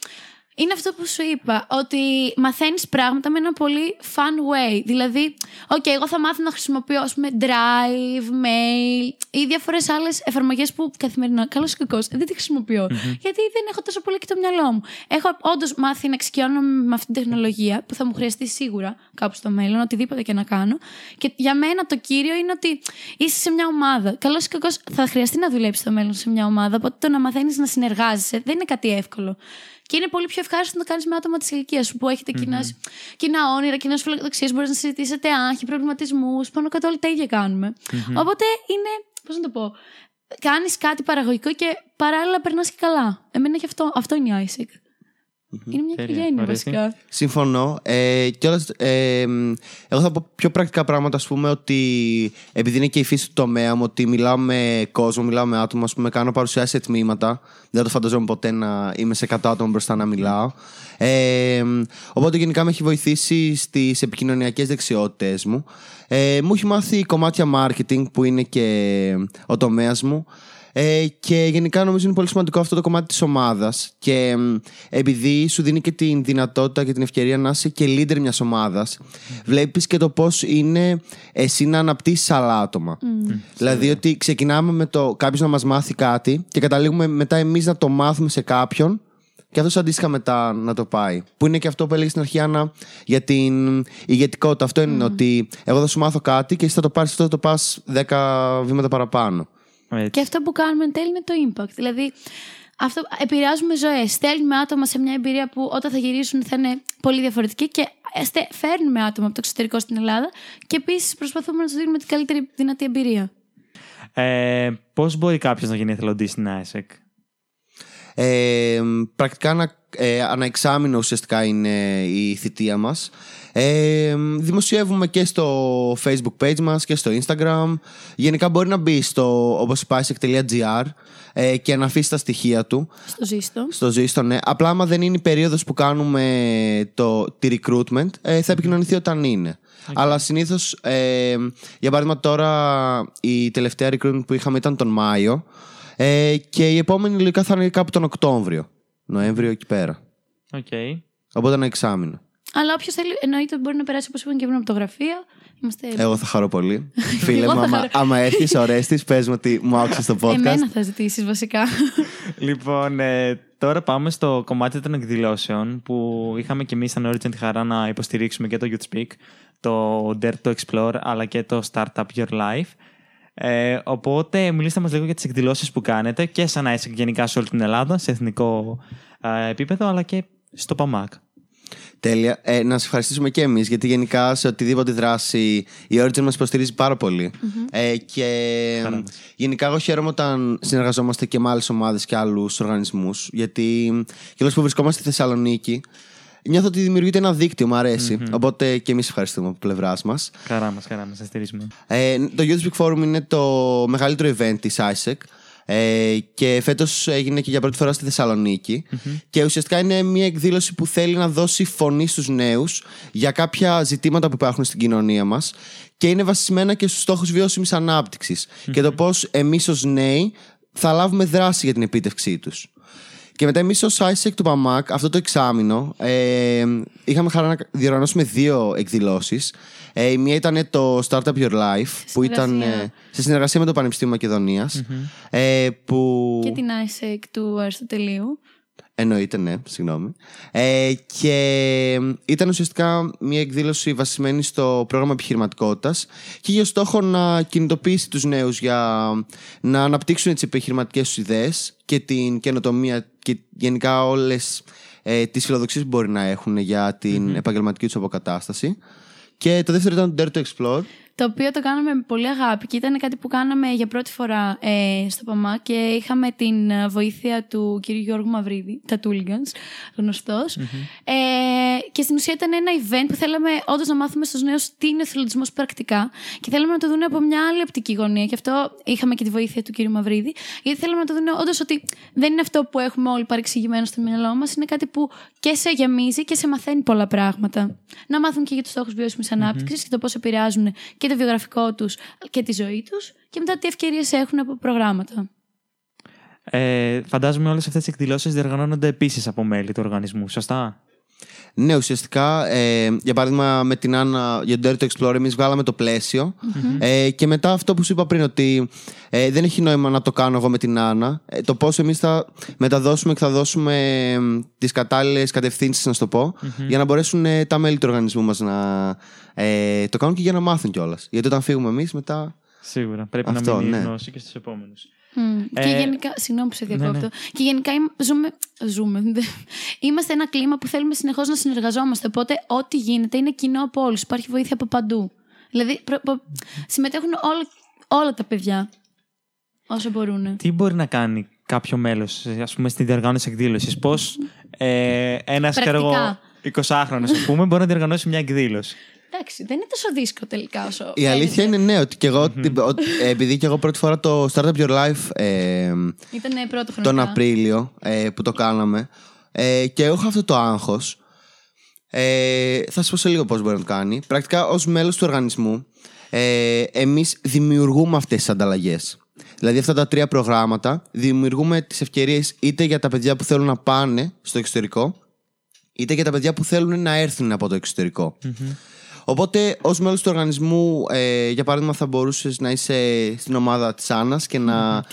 είναι αυτό που σου είπα, ότι μαθαίνεις πράγματα με ένα πολύ fun way. Δηλαδή, οκ, εγώ θα μάθω να χρησιμοποιώ, ας πούμε, Drive, Mail ή διάφορες άλλες εφαρμογές που καθημερινά, καλώς ή κακώς, δεν τη χρησιμοποιώ. Γιατί δεν έχω τόσο πολύ και το μυαλό μου. Έχω όντως μάθει να εξοικειώνομαι με αυτή την τεχνολογία που θα μου χρειαστεί σίγουρα κάπου στο μέλλον, οτιδήποτε και να κάνω. Και για μένα το κύριο είναι ότι είσαι σε μια ομάδα. Καλώς ή κακώς θα χρειαστεί να δουλέψεις στο μέλλον σε μια ομάδα. Οπότε το να μαθαίνεις να συνεργάζεσαι δεν είναι κάτι εύκολο. Και είναι πολύ πιο ευχάριστο να το κάνεις με άτομα της ηλικίας σου που έχετε κοινά, κοινά όνειρα, κοινές φιλοδοξίες. Μπορείς να συζητήσετε άγχη, προβληματισμούς. Πάνω κάτω όλα τα ίδια κάνουμε. Οπότε είναι. Πώς να το πω. Κάνεις κάτι παραγωγικό και παράλληλα περνάς και καλά. Εμένα έχει αυτό, αυτό είναι η ISIC. Είναι μια Τέλεια. οικογένεια Ωραία, βασικά. Συμφωνώ. Ε, και όλες, ε, εγώ θα πω πιο πρακτικά πράγματα, ας πούμε, ότι επειδή είναι και η φύση του τομέα μου, ότι μιλάω με κόσμο, μιλάω με άτομα, ας πούμε, κάνω παρουσιάσεις σε τμήματα. Δεν το φανταζόμουν ποτέ να είμαι σε 100 άτομα μπροστά να μιλάω. Ε, οπότε γενικά με έχει βοηθήσει στις επικοινωνιακές δεξιότητες μου. Ε, μου έχει μάθει κομμάτια marketing που είναι και ο τομέας μου. Ε, και γενικά νομίζω είναι πολύ σημαντικό αυτό το κομμάτι της ομάδας και μ, επειδή σου δίνει και την δυνατότητα και την ευκαιρία να είσαι και leader μιας ομάδας βλέπεις και το πώς είναι εσύ να αναπτύσσεις άλλα άτομα. Δηλαδή ότι ξεκινάμε με το κάποιος να μας μάθει κάτι και καταλήγουμε μετά εμείς να το μάθουμε σε κάποιον και αυτός αντίστοιχα μετά να το πάει. Που είναι και αυτό που έλεγες στην αρχή, Άννα, για την ηγετικότητα. Αυτό είναι ότι εγώ θα σου μάθω κάτι και εσύ θα το πάρεις αυτό, θα το πας 10 βήματα παραπάνω. Έτσι. Και αυτό που κάνουμε εν τέλει είναι το impact. Δηλαδή, αυτό, επηρεάζουμε ζωές. Στέλνουμε άτομα σε μια εμπειρία που όταν θα γυρίσουν θα είναι πολύ διαφορετική και στε- φέρνουμε άτομα από το εξωτερικό στην Ελλάδα και επίσης προσπαθούμε να τους δίνουμε την καλύτερη δυνατή εμπειρία. Ε, Πώς μπορεί κάποιος να γίνει εθελοντής στην ISEC, Ε, πρακτικά ανα, ε, αναεξάμεινο ουσιαστικά είναι η θητεία μας. Ε, δημοσιεύουμε και στο facebook page μας και στο instagram. Γενικά μπορεί να μπει στο όπως είπα, ε, και να αφήσει τα στοιχεία του. Στο ζήστο. Στο ζήστο, ναι. Απλά άμα δεν είναι η περίοδος που κάνουμε το, τη recruitment, ε, θα επικοινωνηθεί όταν είναι. Αλλά συνήθως, ε, για παράδειγμα τώρα η τελευταία recruitment που είχαμε ήταν τον Μάιο ε, και η επόμενη λογικά θα είναι κάπου τον Οκτώβριο. Νοέμβριο εκεί πέρα. Οκ. Οπότε ένα εξάμηνο. Αλλά όποιος θέλει, εννοείται ότι μπορεί να περάσει όπως είπαν και πριν από το γραφείο. Είμαστε... Εγώ θα χαρώ πολύ. Φίλε Εγώ μου, θα άμα, χαρώ. άμα έρθεις Ορέστη, πες μου ότι μου άκουσες το podcast. Εμένα θα ζητήσεις βασικά. Λοιπόν, ε, τώρα πάμε στο κομμάτι των εκδηλώσεων που είχαμε και εμείς σαν Origin τη χαρά να υποστηρίξουμε και το Youth Speak, το Dare to Explore αλλά και το Startup Your Life. Ε, οπότε μιλήστε μας λίγο για τις εκδηλώσεις που κάνετε και σαν ISEC γενικά σε όλη την Ελλάδα, σε εθνικό ε, επίπεδο αλλά και στο ΠΑΜΑΚ. Τέλεια. Ε, να σας ευχαριστήσουμε και εμείς, γιατί γενικά σε οτιδήποτε δράση η Origin μας υποστηρίζει πάρα πολύ. Ε, και Χαρά ε, μας. γενικά εγώ χαίρομαι όταν συνεργαζόμαστε και με άλλες ομάδες και άλλους οργανισμούς. Γιατί και που βρισκόμαστε στη Θεσσαλονίκη, νιώθω ότι δημιουργείται ένα δίκτυο, μου αρεσει Οπότε και εμείς ευχαριστούμε από πλευράς μας. Χαρά μας, χαρά μας, σας στηρίζουμε. Ε, το Youth Speak Forum είναι το μεγαλύτερο event της ISEC ε, και φέτος έγινε και για πρώτη φορά στη θεσσαλονικη και ουσιαστικά είναι μια εκδήλωση που θέλει να δώσει φωνή στους νέους για κάποια ζητήματα που υπάρχουν στην κοινωνία μας και είναι βασισμένα και στους στόχους βιώσιμης ανάπτυξης και το πώς εμείς ως νέοι θα λάβουμε δράση για την επίτευξή τους. Και μετά εμείς ως ISEC του ΠΑΜΑΚ, αυτό το εξάμεινο, ε, είχαμε χαρά να διοργανώσουμε δύο εκδηλώσεις. Ε, η μία ήταν το Startup Your Life, που ήταν συνεργασία. ε, σε συνεργασία με το Πανεπιστήμιο Μακεδονίας, Ε, που... και την ISEC του Αριστοτελείου. Εννοείται, ναι, συγγνώμη. Ε, και ήταν ουσιαστικά μια εκδήλωση βασισμένη στο πρόγραμμα επιχειρηματικότητας και για στόχο να κινητοποιήσει τους νέους για να αναπτύξουν τις επιχειρηματικές τους ιδέες και την καινοτομία και γενικά όλες ε, τις φιλοδοξίες που μπορεί να έχουν για την επαγγελματική τους αποκατάσταση. Και το δεύτερο ήταν το Dare to Explore. Το οποίο το κάναμε με πολύ αγάπη και ήταν κάτι που κάναμε για πρώτη φορά ε, στο ΠΑΜΑ και είχαμε την ε, βοήθεια του κ. Γιώργου Μαυρίδη, τα Tooligans, γνωστος Ε, και στην ουσία ήταν ένα event που θέλαμε όντως να μάθουμε στους νέους τι είναι εθελοντισμό πρακτικά και θέλαμε να το δουν από μια άλλη οπτική γωνία. Και αυτό είχαμε και τη βοήθεια του κ. Μαυρίδη, γιατί θέλαμε να το δουν όντως ότι δεν είναι αυτό που έχουμε όλοι παρεξηγημένο στο μυαλό μας, είναι κάτι που και σε γεμίζει και σε μαθαίνει πολλά πράγματα. Να μάθουν και για τους στόχους βιώσιμης ανάπτυξης και το πώς επηρεάζουν και το βιογραφικό τους και τη ζωή τους και μετά τι ευκαιρίες έχουν από προγράμματα. Ε, φαντάζομαι όλες αυτές οι εκδηλώσεις διοργανώνονται επίσης από μέλη του οργανισμού, σωστά; Ναι, ουσιαστικά, ε, για παράδειγμα, με την Άννα για το Dare to Explore, εμείς βγάλαμε το πλαισιο Ε, και μετά αυτό που σου είπα πριν, ότι ε, δεν έχει νόημα να το κάνω εγώ με την Άννα. Ε, το πώς εμείς θα μεταδώσουμε και θα δώσουμε τις κατάλληλες κατευθύνσεις, να σου το πω, για να μπορέσουν ε, τα μέλη του οργανισμού μας να ε, το κάνουν και για να μάθουν κιόλας. Γιατί όταν φύγουμε εμείς, μετά. Σίγουρα. Πρέπει Αυτό, να μείνει ναι. η γνώση και στους επόμενους. Μμ. Ε, και γενικά. Συγγνώμη που σε διακόπτω. ναι. Και γενικά είμαι- ζούμε. ζούμε. Είμαστε ένα κλίμα που θέλουμε συνεχώς να συνεργαζόμαστε. Οπότε ό,τι γίνεται είναι κοινό από όλους. Υπάρχει βοήθεια από παντού. Δηλαδή προ- προ- συμμετέχουν όλα, όλα τα παιδιά όσο μπορούν. Τι μπορεί να κάνει κάποιο μέλος, ας πούμε, στην διοργάνωση εκδήλωσης; Πώς ε, ένας, ξέρω εγώ, Πρακτικά. 20χρονος, ας πούμε, μπορεί να διοργανώσει μια εκδήλωση; Εντάξει, δεν είναι τόσο δύσκολο τελικά όσο. Η αλήθεια είναι ναι, ότι και εγώ, την- ο- ε, επειδή και εγώ πρώτη φορά το Startup Your Life ε, Ήταν πρώτο χρονικά. τον Απρίλιο ε, που το κάναμε ε, και έχω αυτό το άγχος. Ε, θα σας πω σε λίγο πώς μπορεί να το κάνει. Πρακτικά ως μέλος του οργανισμού ε, εμείς δημιουργούμε αυτές τις ανταλλαγές. Δηλαδή αυτά τα τρία προγράμματα δημιουργούμε τις ευκαιρίες είτε για τα παιδιά που θέλουν να πάνε στο εξωτερικό, είτε για τα παιδιά που θέλουν να έρθουν από το εξωτερικο Οπότε, ως μέλος του οργανισμού, ε, για παράδειγμα, θα μπορούσες να είσαι στην ομάδα της Άννας και να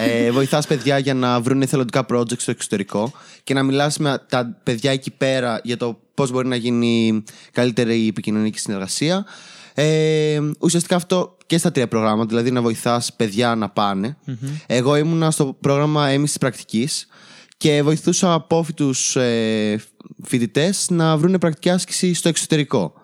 ε, βοηθάς παιδιά για να βρουν εθελοντικά projects στο εξωτερικό και να μιλάς με τα παιδιά εκεί πέρα για το πώς μπορεί να γίνει καλύτερη η επικοινωνική συνεργασία. Ε, ουσιαστικά αυτό και στα τρία προγράμματα, δηλαδή να βοηθάς παιδιά να πανε Εγώ ήμουνα στο πρόγραμμα έμεση πρακτικής και βοηθούσα απόφοιτους ε, φοιτητές να βρουν πρακτική άσκηση στο εξωτερικό.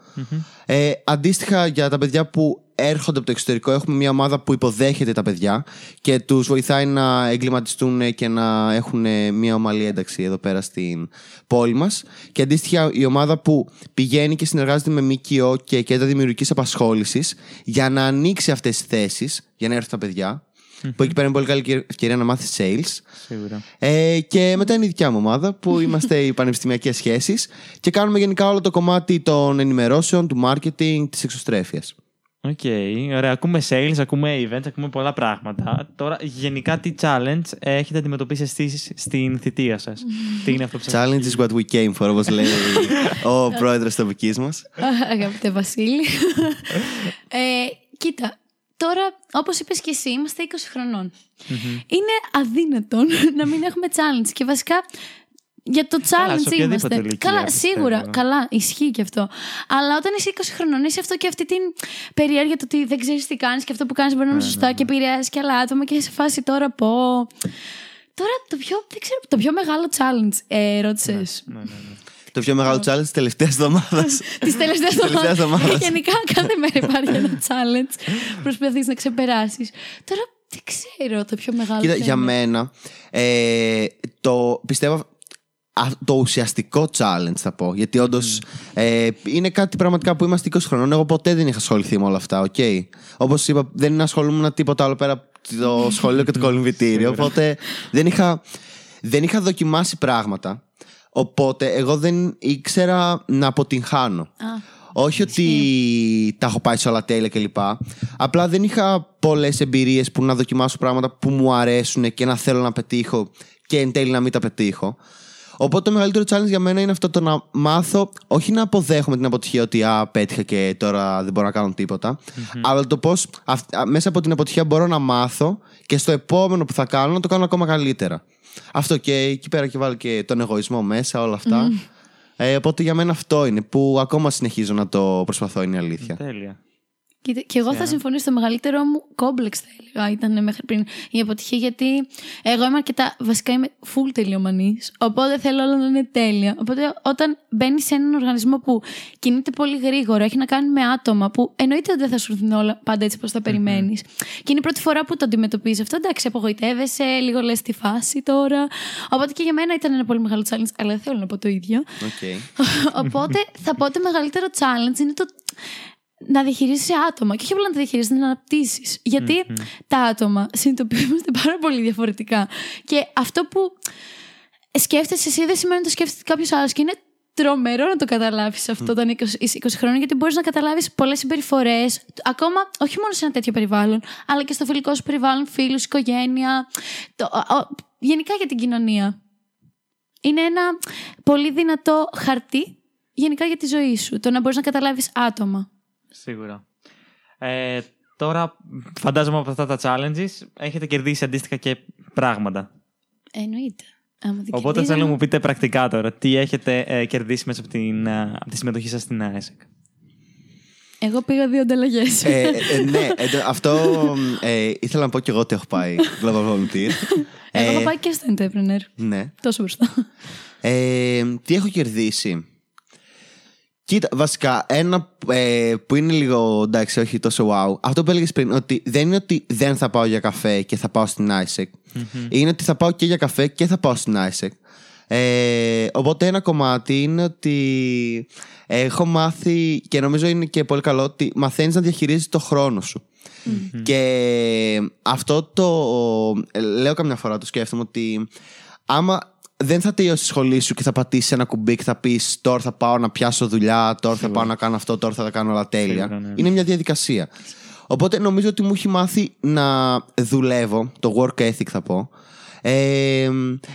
Ε, αντίστοιχα για τα παιδιά που έρχονται από το εξωτερικό έχουμε μια ομάδα που υποδέχεται τα παιδιά και τους βοηθάει να εγκληματιστούν και να έχουν μια ομαλή ένταξη εδώ πέρα στην πόλη μας. Και αντίστοιχα η ομάδα που πηγαίνει και συνεργάζεται με ΜΚΟ και κέντρα δημιουργικής απασχόλησης για να ανοίξει αυτές τις θέσεις για να έρθουν τα παιδιά που εκεί πέρα είναι πολύ καλή ευκαιρία να μάθεις sales. Σίγουρα. Ε, και μετά είναι η δικιά μου ομάδα που είμαστε οι πανεπιστημιακές σχέσεις και κάνουμε γενικά όλο το κομμάτι των ενημερώσεων, του marketing, της εξωστρέφειας. OK, okay, ωραία. Ακούμε sales, ακούμε events, ακούμε πολλά πράγματα. Τώρα, γενικά, τι challenges έχετε αντιμετωπίσει εσείς στην θητεία σας, Τι είναι αυτό που σας... Challenge is what we came for, όπως λέει ο πρόεδρος της τοπικής μας. Αγαπητέ Βασίλη. ε, κοίτα, Τώρα, όπως είπες και εσύ, είμαστε 20 χρονών Είναι αδύνατον να μην έχουμε challenge. Και βασικά για το challenge καλά, είμαστε. Ηλικία, καλά, σίγουρα. Καλά, ισχύει και αυτό. Αλλά όταν είσαι 20 χρονών, είσαι αυτό και αυτή την περιέργεια το ότι δεν ξέρεις τι κάνεις και αυτό που κάνεις μπορεί να είναι ναι, σωστά ναι, και ναι. επηρεάζει και άλλα άτομα και σε φάση τώρα πω. Τώρα το πιο, δεν ξέρω, το πιο μεγάλο challenge ε, ρώτησες. Ναι, ναι, ναι το πιο μεγάλο challenge της τελευταίας εβδομάδας. Της τελευταίας εβδομάδας. Γενικά, κάθε μέρα υπάρχει ένα challenge. Προσπαθείς να ξεπεράσεις. Τώρα δεν ξέρω το πιο μεγάλο. Κοίτα, για μένα, ε, το πιστεύω το ουσιαστικό challenge θα πω. Γιατί όντως ε, είναι κάτι πραγματικά που είμαστε 20 χρονών. Εγώ ποτέ δεν είχα ασχοληθεί με όλα αυτά. Okay. Όπως είπα, δεν ασχολούμαι τίποτα άλλο πέρα από το σχολείο και το κολυμβητήριο. οπότε δεν είχα, δεν είχα δοκιμάσει πράγματα. Οπότε εγώ δεν ήξερα να αποτυγχάνω. Όχι ότι τα έχω πάει σε όλα τέλεια κλπ. Απλά δεν είχα πολλές εμπειρίες που να δοκιμάσω πράγματα που μου αρέσουν και να θέλω να πετύχω και εν τέλει να μην τα πετύχω. Οπότε το μεγαλύτερο challenge για μένα είναι αυτό το να μάθω, όχι να αποδέχομαι την αποτυχία ότι α, πέτυχα και τώρα δεν μπορώ να κάνω αλλά το πώς μέσα από την αποτυχία μπορώ να μάθω και στο επόμενο που θα κάνω να το κάνω ακόμα καλύτερα. Αυτό και εκεί πέρα και βάλω και τον εγωισμό μέσα, όλα αυτά. Ε, οπότε για μένα αυτό είναι που ακόμα συνεχίζω να το προσπαθώ, είναι η αλήθεια. Τέλεια. Και εγώ θα συμφωνήσω. Το μεγαλύτερο μου κόμπλεξ θα έλεγα ήταν μέχρι πριν η αποτυχία. Γιατί εγώ είμαι αρκετά. Βασικά είμαι full τελειομανής. Οπότε θέλω όλα να είναι τέλεια. Οπότε όταν μπαίνεις σε έναν οργανισμό που κινείται πολύ γρήγορα, έχει να κάνει με άτομα που εννοείται ότι δεν θα σου έρθουν όλα πάντα έτσι όπως τα περιμένεις. Και είναι η πρώτη φορά που το αντιμετωπίζεις αυτό. Εντάξει, απογοητεύεσαι, λίγο λες τη φάση τώρα. Οπότε και για μένα ήταν ένα πολύ μεγάλο challenge, αλλά δεν θέλω να πω το ίδιο. Okay. Οπότε θα πω το μεγαλύτερο challenge είναι το να διαχειρίζει άτομα. Και όχι απλά να τα διαχειρίζει, να αναπτύσσεις. τα άτομα συνειδητοποιούμαστε πάρα πολύ διαφορετικά. Και αυτό που σκέφτεσαι εσύ δεν σημαίνει ότι το σκέφτεται κάποιος άλλος. Και είναι τρομερό να το καταλάβεις αυτό όταν είσαι 20 χρόνια, γιατί μπορείς να καταλάβεις πολλές συμπεριφορές, ακόμα όχι μόνο σε ένα τέτοιο περιβάλλον, αλλά και στο φιλικό σου περιβάλλον, φίλους, οικογένεια. Το, γενικά για την κοινωνία. Είναι ένα πολύ δυνατό χαρτί γενικά για τη ζωή σου. Το να μπορείς να καταλάβεις άτομα. Σίγουρα. Ε, τώρα, φαντάζομαι από αυτά τα challenges έχετε κερδίσει αντίστοιχα και πράγματα. Εννοείται. Οπότε θέλω να μου πείτε πρακτικά τώρα, τι έχετε ε, κερδίσει μέσα από, την, ε, από τη συμμετοχή σας στην ΑΕΣΕΚ. Εγώ πήγα δύο ανταλλαγές. Ε, ε, ναι, αυτό ήθελα να πω και εγώ ότι έχω πάει Global Volunteer. Εγώ έχω πάει και στο Entrepreneur. Ναι. Τόσο μπροστά. τι έχω κερδίσει; Κοίτα, βασικά, ένα ε, που είναι λίγο εντάξει, όχι τόσο wow. Αυτό που έλεγες πριν, ότι δεν είναι ότι δεν θα πάω για καφέ και θα πάω στην ISEC. Είναι ότι θα πάω και για καφέ και θα πάω στην ISEC. Ε, οπότε ένα κομμάτι είναι ότι έχω μάθει και νομίζω είναι και πολύ καλό ότι μαθαίνεις να διαχειρίζεις το χρόνο σου. Και αυτό το λέω καμιά φορά το σκέφτομαι ότι άμα δεν θα τελειώσει τη σχολή σου και θα πατήσεις ένα κουμπί και θα πεις Τώρα θα πάω να πιάσω δουλειά, τώρα θα πάω να κάνω αυτό, τώρα θα τα κάνω όλα τέλεια. Ναι. Είναι μια διαδικασία. Οπότε νομίζω ότι μου έχει μάθει να δουλεύω, το work ethic θα πω. Ε,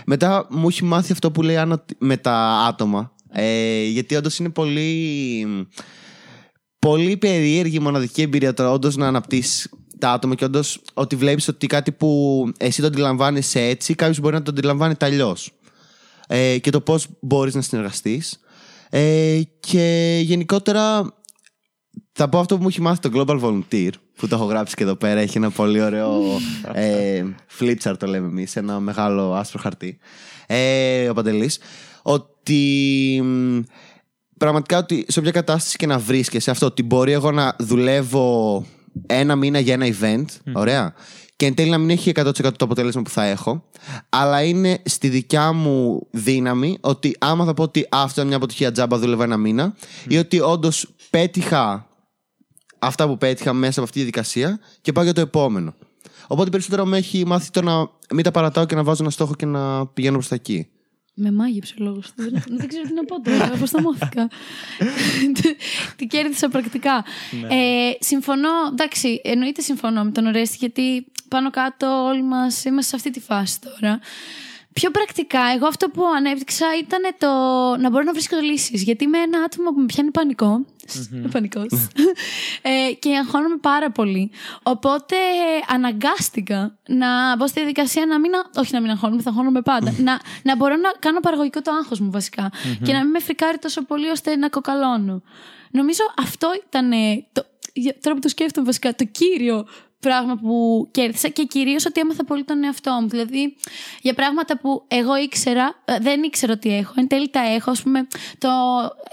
μετά μου έχει μάθει αυτό που λέει Άννα με τα άτομα. Ε, γιατί όντως είναι πολύ, πολύ περίεργη μοναδική εμπειρία τώρα όντως να αναπτύσσεις τα άτομα και όντως ότι βλέπεις ότι κάτι που εσύ το αντιλαμβάνεσαι έτσι, κάποιος μπορεί να το αντιλαμβάνεται αλλιώς. Ε, και το πώς μπορείς να συνεργαστείς. Ε, και γενικότερα θα πω αυτό που μου έχει μάθει το Global Volunteer, που το έχω γράψει και εδώ πέρα. Έχει ένα πολύ ωραίο ε, flipchart, το λέμε εμείς, ένα μεγάλο άσπρο χαρτί. Ε, ο Παντελής. Ότι μ, πραγματικά ότι σε όποια κατάσταση και να βρίσκεσαι αυτό, ότι μπορεί εγώ να δουλεύω ένα μήνα για ένα event, ωραία, και εν τέλει να μην έχει 100% το αποτέλεσμα που θα έχω, αλλά είναι στη δικιά μου δύναμη ότι άμα θα πω ότι «Α, αυτό είναι μια αποτυχία τζάμπα, δούλευα ένα μήνα, ή ότι όντως πέτυχα αυτά που πέτυχα μέσα από αυτή τη διαδικασία και πάω για το επόμενο. Οπότε περισσότερο με έχει μάθει το να μην τα παρατάω και να βάζω ένα στόχο και να πηγαίνω προς τα εκεί. Με μάγεψε ο λόγος. δεν, δεν ξέρω τι να πω τώρα. Αποσταμώθηκα. τι κέρδισα πρακτικά. Ε, συμφωνώ. Εντάξει, εννοείται συμφωνώ με τον Ορέστη, γιατί πάνω κάτω όλοι μας είμαστε σε αυτή τη φάση τώρα. Πιο πρακτικά, εγώ αυτό που ανέπτυξα ήταν το να μπορώ να βρίσκω λύσεις. Γιατί είμαι ένα άτομο που με πιάνει πανικό. Πανικός. ε, και αγχώνομαι πάρα πολύ. Οπότε αναγκάστηκα να μπω στη διαδικασία να μην. Όχι να μην αγχώνομαι, θα αγχώνομαι πάντα. να, να μπορώ να κάνω παραγωγικό το άγχος μου βασικα Και να μην με φρικάρει τόσο πολύ ώστε να κοκαλώνω. Νομίζω αυτό ήταν. Το, για- τώρα που το σκέφτομαι βασικά, το κύριο πράγμα που κέρδισα και κυρίως ότι έμαθα πολύ τον εαυτό μου. Δηλαδή, για πράγματα που εγώ ήξερα, ε, δεν ήξερα ότι έχω. Εν τέλει τα έχω, ας πούμε, το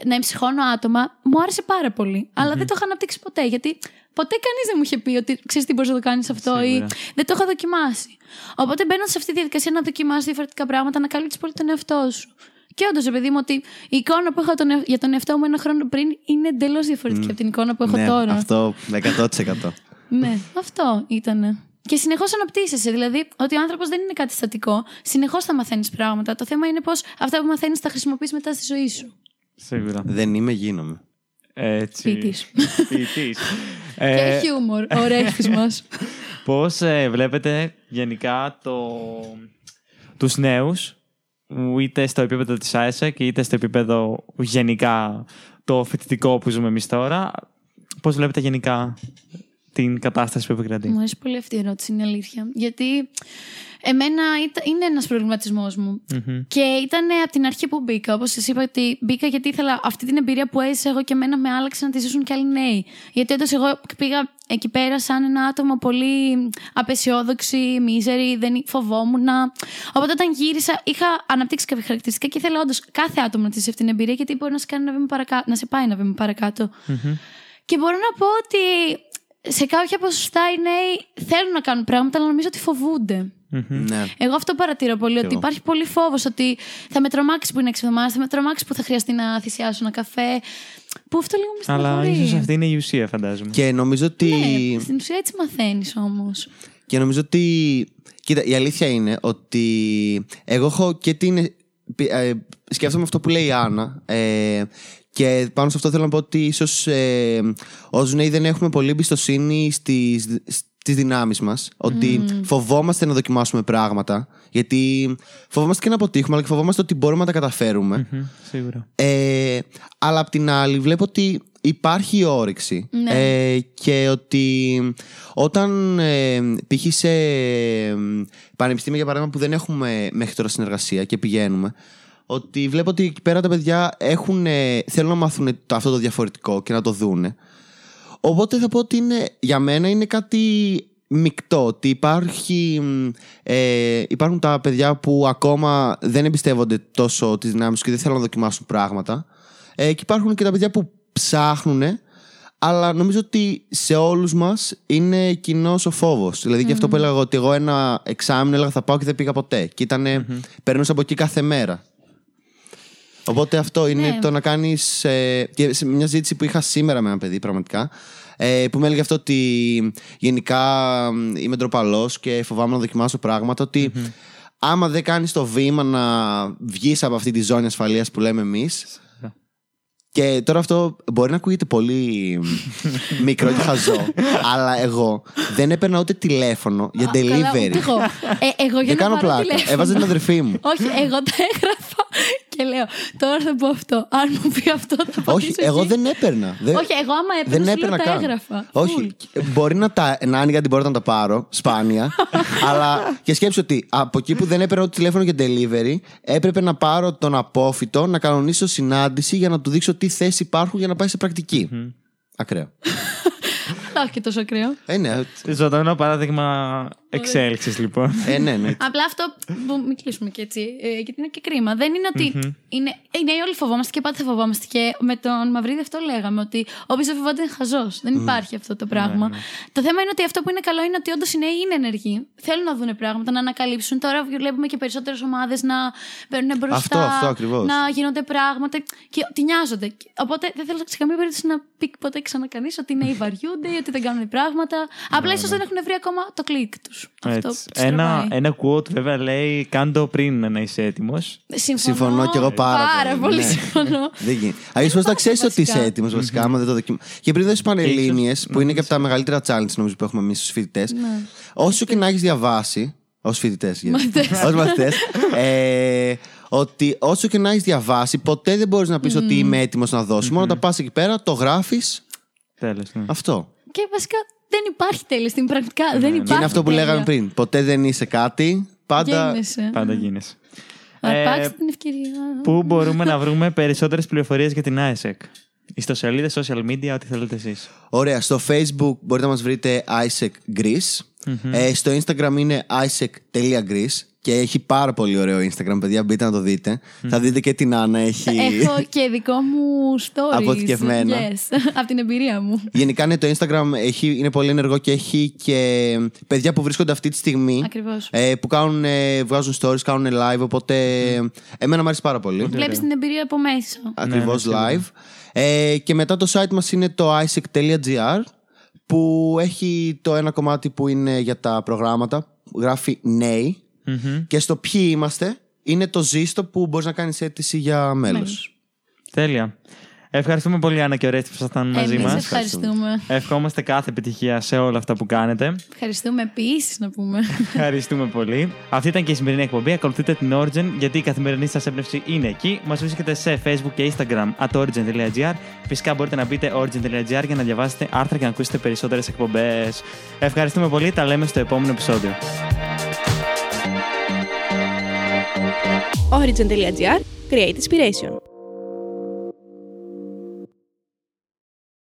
να εμψυχώνω άτομα, μου άρεσε πάρα πολύ. Αλλά δεν το είχα αναπτύξει ποτέ, γιατί ποτέ κανείς δεν μου είχε πει ότι ξέρεις τι μπορείς να το κάνεις αυτό ή Σίγουρα. δεν το είχα δοκιμάσει. Οπότε μπαίνοντα σε αυτή τη διαδικασία να δοκιμάσει διαφορετικά πράγματα, ανακαλύπτει πολύ τον εαυτό σου. Και όντως, επειδή μου ότι η εικόνα που είχα τον εω- για τον εαυτό μου ένα χρόνο πριν είναι εντελώς διαφορετική από την εικόνα που έχω ναι, τώρα. αυτό 100%. Ναι, αυτό ήταν. Και συνεχώς αναπτύσσεσαι. Δηλαδή, ότι ο άνθρωπος δεν είναι κάτι στατικό. Συνεχώς θα μαθαίνεις πράγματα. Το θέμα είναι πώς αυτά που μαθαίνεις τα χρησιμοποιείς μετά στη ζωή σου. Σίγουρα. Δεν είμαι, γίνομαι. Έτσι. Ποιητής. Ποιητής. Και ε, χιούμορ, ο ρέχτη μα. Πώς ε, βλέπετε γενικά το... τους νέους είτε στο επίπεδο της ΆΕΣΕΚ είτε στο επίπεδο γενικά το φοιτητικό που ζούμε εμείς τώρα πώς βλέπετε γενικά την κατάσταση που επικρατεί. Μου αρέσει πολύ αυτή η ερώτηση, είναι αλήθεια. Γιατί εμένα ήταν- είναι ένας προβληματισμός μου. Μμμ. Και ήταν από την αρχή που μπήκα. Όπως σας είπα, ότι μπήκα γιατί ήθελα αυτή την εμπειρία που έζησα εγώ και εμένα με άλλαξε να τη ζήσουν και άλλοι νέοι. Γιατί όντως εγώ πήγα εκεί πέρα σαν ένα άτομο πολύ απεσιόδοξη, μίζερη, δεν φοβόμουν. Οπότε όταν γύρισα, είχα αναπτύξει κάποια χαρακτηριστικά και ήθελα όντως κάθε άτομο να τη ζήσει αυτή την εμπειρία, γιατί μπορεί να σε, κάνει ένα βήμα παρακάτω, να σε πάει ένα βήμα παρακάτω. Και μπορώ να πω ότι σε κάποια ποσοστά οι νέοι θέλουν να κάνουν πράγματα, αλλά νομίζω ότι φοβούνται. ναι. Εγώ αυτό παρατηρώ πολύ, ότι εγώ. υπάρχει πολύ φόβος ότι θα με τρομάξει που είναι 6 εβδομάδες, θα με τρομάξει που θα χρειαστεί να θυσιάσω ένα καφέ. Που αυτό λίγο με Αλλά στεναχωρεί. ίσως αυτή είναι η ουσία φαντάζομαι. Και νομίζω ότι. Ναι, στην ουσία έτσι μαθαίνεις όμως. Και νομίζω ότι. Κοίτα, η αλήθεια είναι ότι εγώ έχω και την. ε, σκέφτομαι αυτό που λέει η Άννα. Ε, και πάνω σε αυτό θέλω να πω ότι ίσως ε, ως νέοι δεν έχουμε πολύ εμπιστοσύνη στις στις δυνάμεις μας ότι φοβόμαστε να δοκιμάσουμε πράγματα γιατί φοβόμαστε και να αποτύχουμε αλλά και φοβόμαστε ότι μπορούμε να τα καταφέρουμε Μμμ, Σίγουρα. ε, αλλά απ' την άλλη βλέπω ότι υπάρχει η όρεξη Ναι. ε, και ότι όταν ε, π.χ. σε ε, πανεπιστήμια για παράδειγμα που δεν έχουμε μέχρι τώρα συνεργασία και πηγαίνουμε ότι βλέπω ότι εκεί πέρα τα παιδιά έχουν, ε, θέλουν να μάθουν το- αυτό το διαφορετικό και να το δούνε. Οπότε θα πω ότι είναι, για μένα είναι κάτι μεικτό ότι υπάρχει, μ, ε, υπάρχουν τα παιδιά που ακόμα δεν εμπιστεύονται τόσο τις δυνάμεις τους και δεν θέλουν να δοκιμάσουν πράγματα. Ε, και υπάρχουν και τα παιδιά που ψάχνουν αλλά νομίζω ότι σε όλους μας είναι κοινός ο φόβος. Δηλαδή και αυτό που έλεγα εγώ, ότι εγώ ένα εξάμεινο έλεγα θα πάω και δεν πήγα ποτέ. Και ήταν, περνούσα από εκεί κάθε μέρα Οπότε αυτό είναι Ναι. το να κάνεις. και σε μια ζήτηση που είχα σήμερα με ένα παιδί, πραγματικά. Ε, που με έλεγε αυτό ότι γενικά μ, είμαι ντροπαλός και φοβάμαι να δοκιμάσω πράγματα. Ότι άμα δεν κάνεις το βήμα να βγεις από αυτή τη ζώνη ασφαλείας που λέμε εμείς, Και τώρα αυτό μπορεί να ακούγεται πολύ μικρό και χαζό, αλλά εγώ δεν έπαιρνα ούτε τηλέφωνο για Καλά, delivery. ούτε εγώ. Ε, εγώ για Δεν να κάνω πάρω πλάκα. τηλέφωνο. Έβαζα την αδερφή μου. Όχι, εγώ τα έγραφα και λέω τώρα θα πω αυτό. Αν μου πει αυτό θα πω. Όχι, εγώ δεν έπαιρνα. Δεν- Όχι, εγώ άμα έπαιρνα, δεν σου λέω, έπαιρνα τα καν. έγραφα. Όχι. Μπορεί να, τα, να άνοιγα την πόρτα να τα πάρω, σπάνια. αλλά και σκέψω ότι από εκεί που δεν έπαιρνα ούτε τηλέφωνο για delivery, έπρεπε να πάρω τον απόφυτο να κανονίσω συνάντηση για να του δείξω τι θέσει υπάρχουν για να πάει σε πρακτική. Ακραίο. Όχι και τόσο ακραίο. Ε, ναι. Ζωντανό παράδειγμα εξέλιξης, λοιπόν. Ε, ναι, ναι. Απλά αυτό που μην κλείσουμε και έτσι, ε, γιατί είναι και κρίμα. Δεν είναι ότι. είναι, ε, ναι, όλοι φοβόμαστε και πάντα θα φοβόμαστε. Και με τον Μαυρίδη αυτό λέγαμε, ότι όποιος δεν φοβάται είναι χαζός. Δεν υπάρχει αυτό το πράγμα. Το θέμα είναι ότι αυτό που είναι καλό είναι ότι όντως οι νέοι είναι ενεργοί. Θέλουν να δουν πράγματα, να ανακαλύψουν. Τώρα βλέπουμε και περισσότερες ομάδες να παίρνουν μπροστά. Αυτό, αυτό ακριβώς. Να γίνονται πράγματα και ότι νοιάζονται. Οπότε δεν θέλω σε καμία περίπτωση να πει ποτέ ξανά κανείς ότι οι νέοι βαριούνται ή ότι δεν κάνουν πράγματα. Απλά ίσως δεν έχουν βρει ακόμα το κλικ τους. Αυτό Έτσι. τους Ένα, τραβάει. ένα quote βέβαια λέει: Κάντο πριν να είσαι έτοιμος. Συμφωνώ, Συμφωνώ κι εγώ πάρα πολύ, πολύ. ναι. συμφωνώ. Δεν γίνει. Αλλιώ πώ θα ξέρεις ότι βασικά. είσαι έτοιμος, βασικά, άμα δεν το δοκιμάσει. Και πριν δώσεις πανελίνε, που είναι και από τα μεγαλύτερα challenge νομίζω που έχουμε εμείς στους φοιτητές, Ναι. όσο και να έχεις διαβάσει. Ω φοιτητές, ως μαθητές. ε, ότι όσο και να έχεις διαβάσει, ποτέ δεν μπορείς να πεις ότι είμαι έτοιμος να δώσω. Μόνο όταν πας εκεί πέρα, το γράφεις Τέλος. Ναι. αυτό. Και βασικά δεν υπάρχει τέλειο στην πρακτικά. δεν υπάρχει. Και είναι αυτό που τέλεια. λέγαμε πριν. Ποτέ δεν είσαι κάτι. Πάντα. Γίνεσαι. Πάντα γίνεσαι. Αρπάξτε Ε, την ευκαιρία. Πού μπορούμε να βρούμε περισσότερες πληροφορίες για την ISEC. Ιστοσελίδε, social media, ό,τι θέλετε εσείς. Ωραία. Στο Facebook μπορείτε να μας βρείτε Isaac Greece. Ε, στο Instagram είναι isaac.greece και έχει πάρα πολύ ωραίο Instagram, παιδιά. Μπείτε να το δείτε. Θα δείτε και την Άννα έχει. Έχω και δικό μου stories. Αποθηκευμένα. Yes, από την εμπειρία μου. Γενικά ναι, το Instagram έχει, είναι πολύ ενεργό και έχει και παιδιά που βρίσκονται αυτή τη στιγμή. Ακριβώς. Ε, που κάνουν, ε, βγάζουν stories, κάνουν live. Οπότε εμένα μου αρέσει πάρα πολύ. Βλέπεις την εμπειρία από μέσα. Ακριβώς live. Ε, και μετά το site μας είναι το isaac.gr που έχει το ένα κομμάτι που είναι για τα προγράμματα. Γράφει νέοι. Και στο ποιοι είμαστε είναι το ζήστο που μπορείς να κάνεις αίτηση για μέλος. Μέλος. Τέλεια. Ευχαριστούμε πολύ, Άννα και Ορέστη, που ήσασταν μαζί Εμείς μας. ευχαριστούμε. Ευχόμαστε κάθε επιτυχία σε όλα αυτά που κάνετε. Ευχαριστούμε επίσης να πούμε. Ευχαριστούμε πολύ. Αυτή ήταν και η σημερινή εκπομπή. Ακολουθείτε την Origin γιατί η καθημερινή σας έμπνευση είναι εκεί. Μας βρίσκεται σε Facebook και Instagram at origin.gr. Φυσικά μπορείτε να μπείτε origin.gr για να διαβάσετε άρθρα και να ακούσετε περισσότερες εκπομπές. Ευχαριστούμε πολύ. Τα λέμε στο επόμενο επεισόδιο. Origin.gr Create Inspiration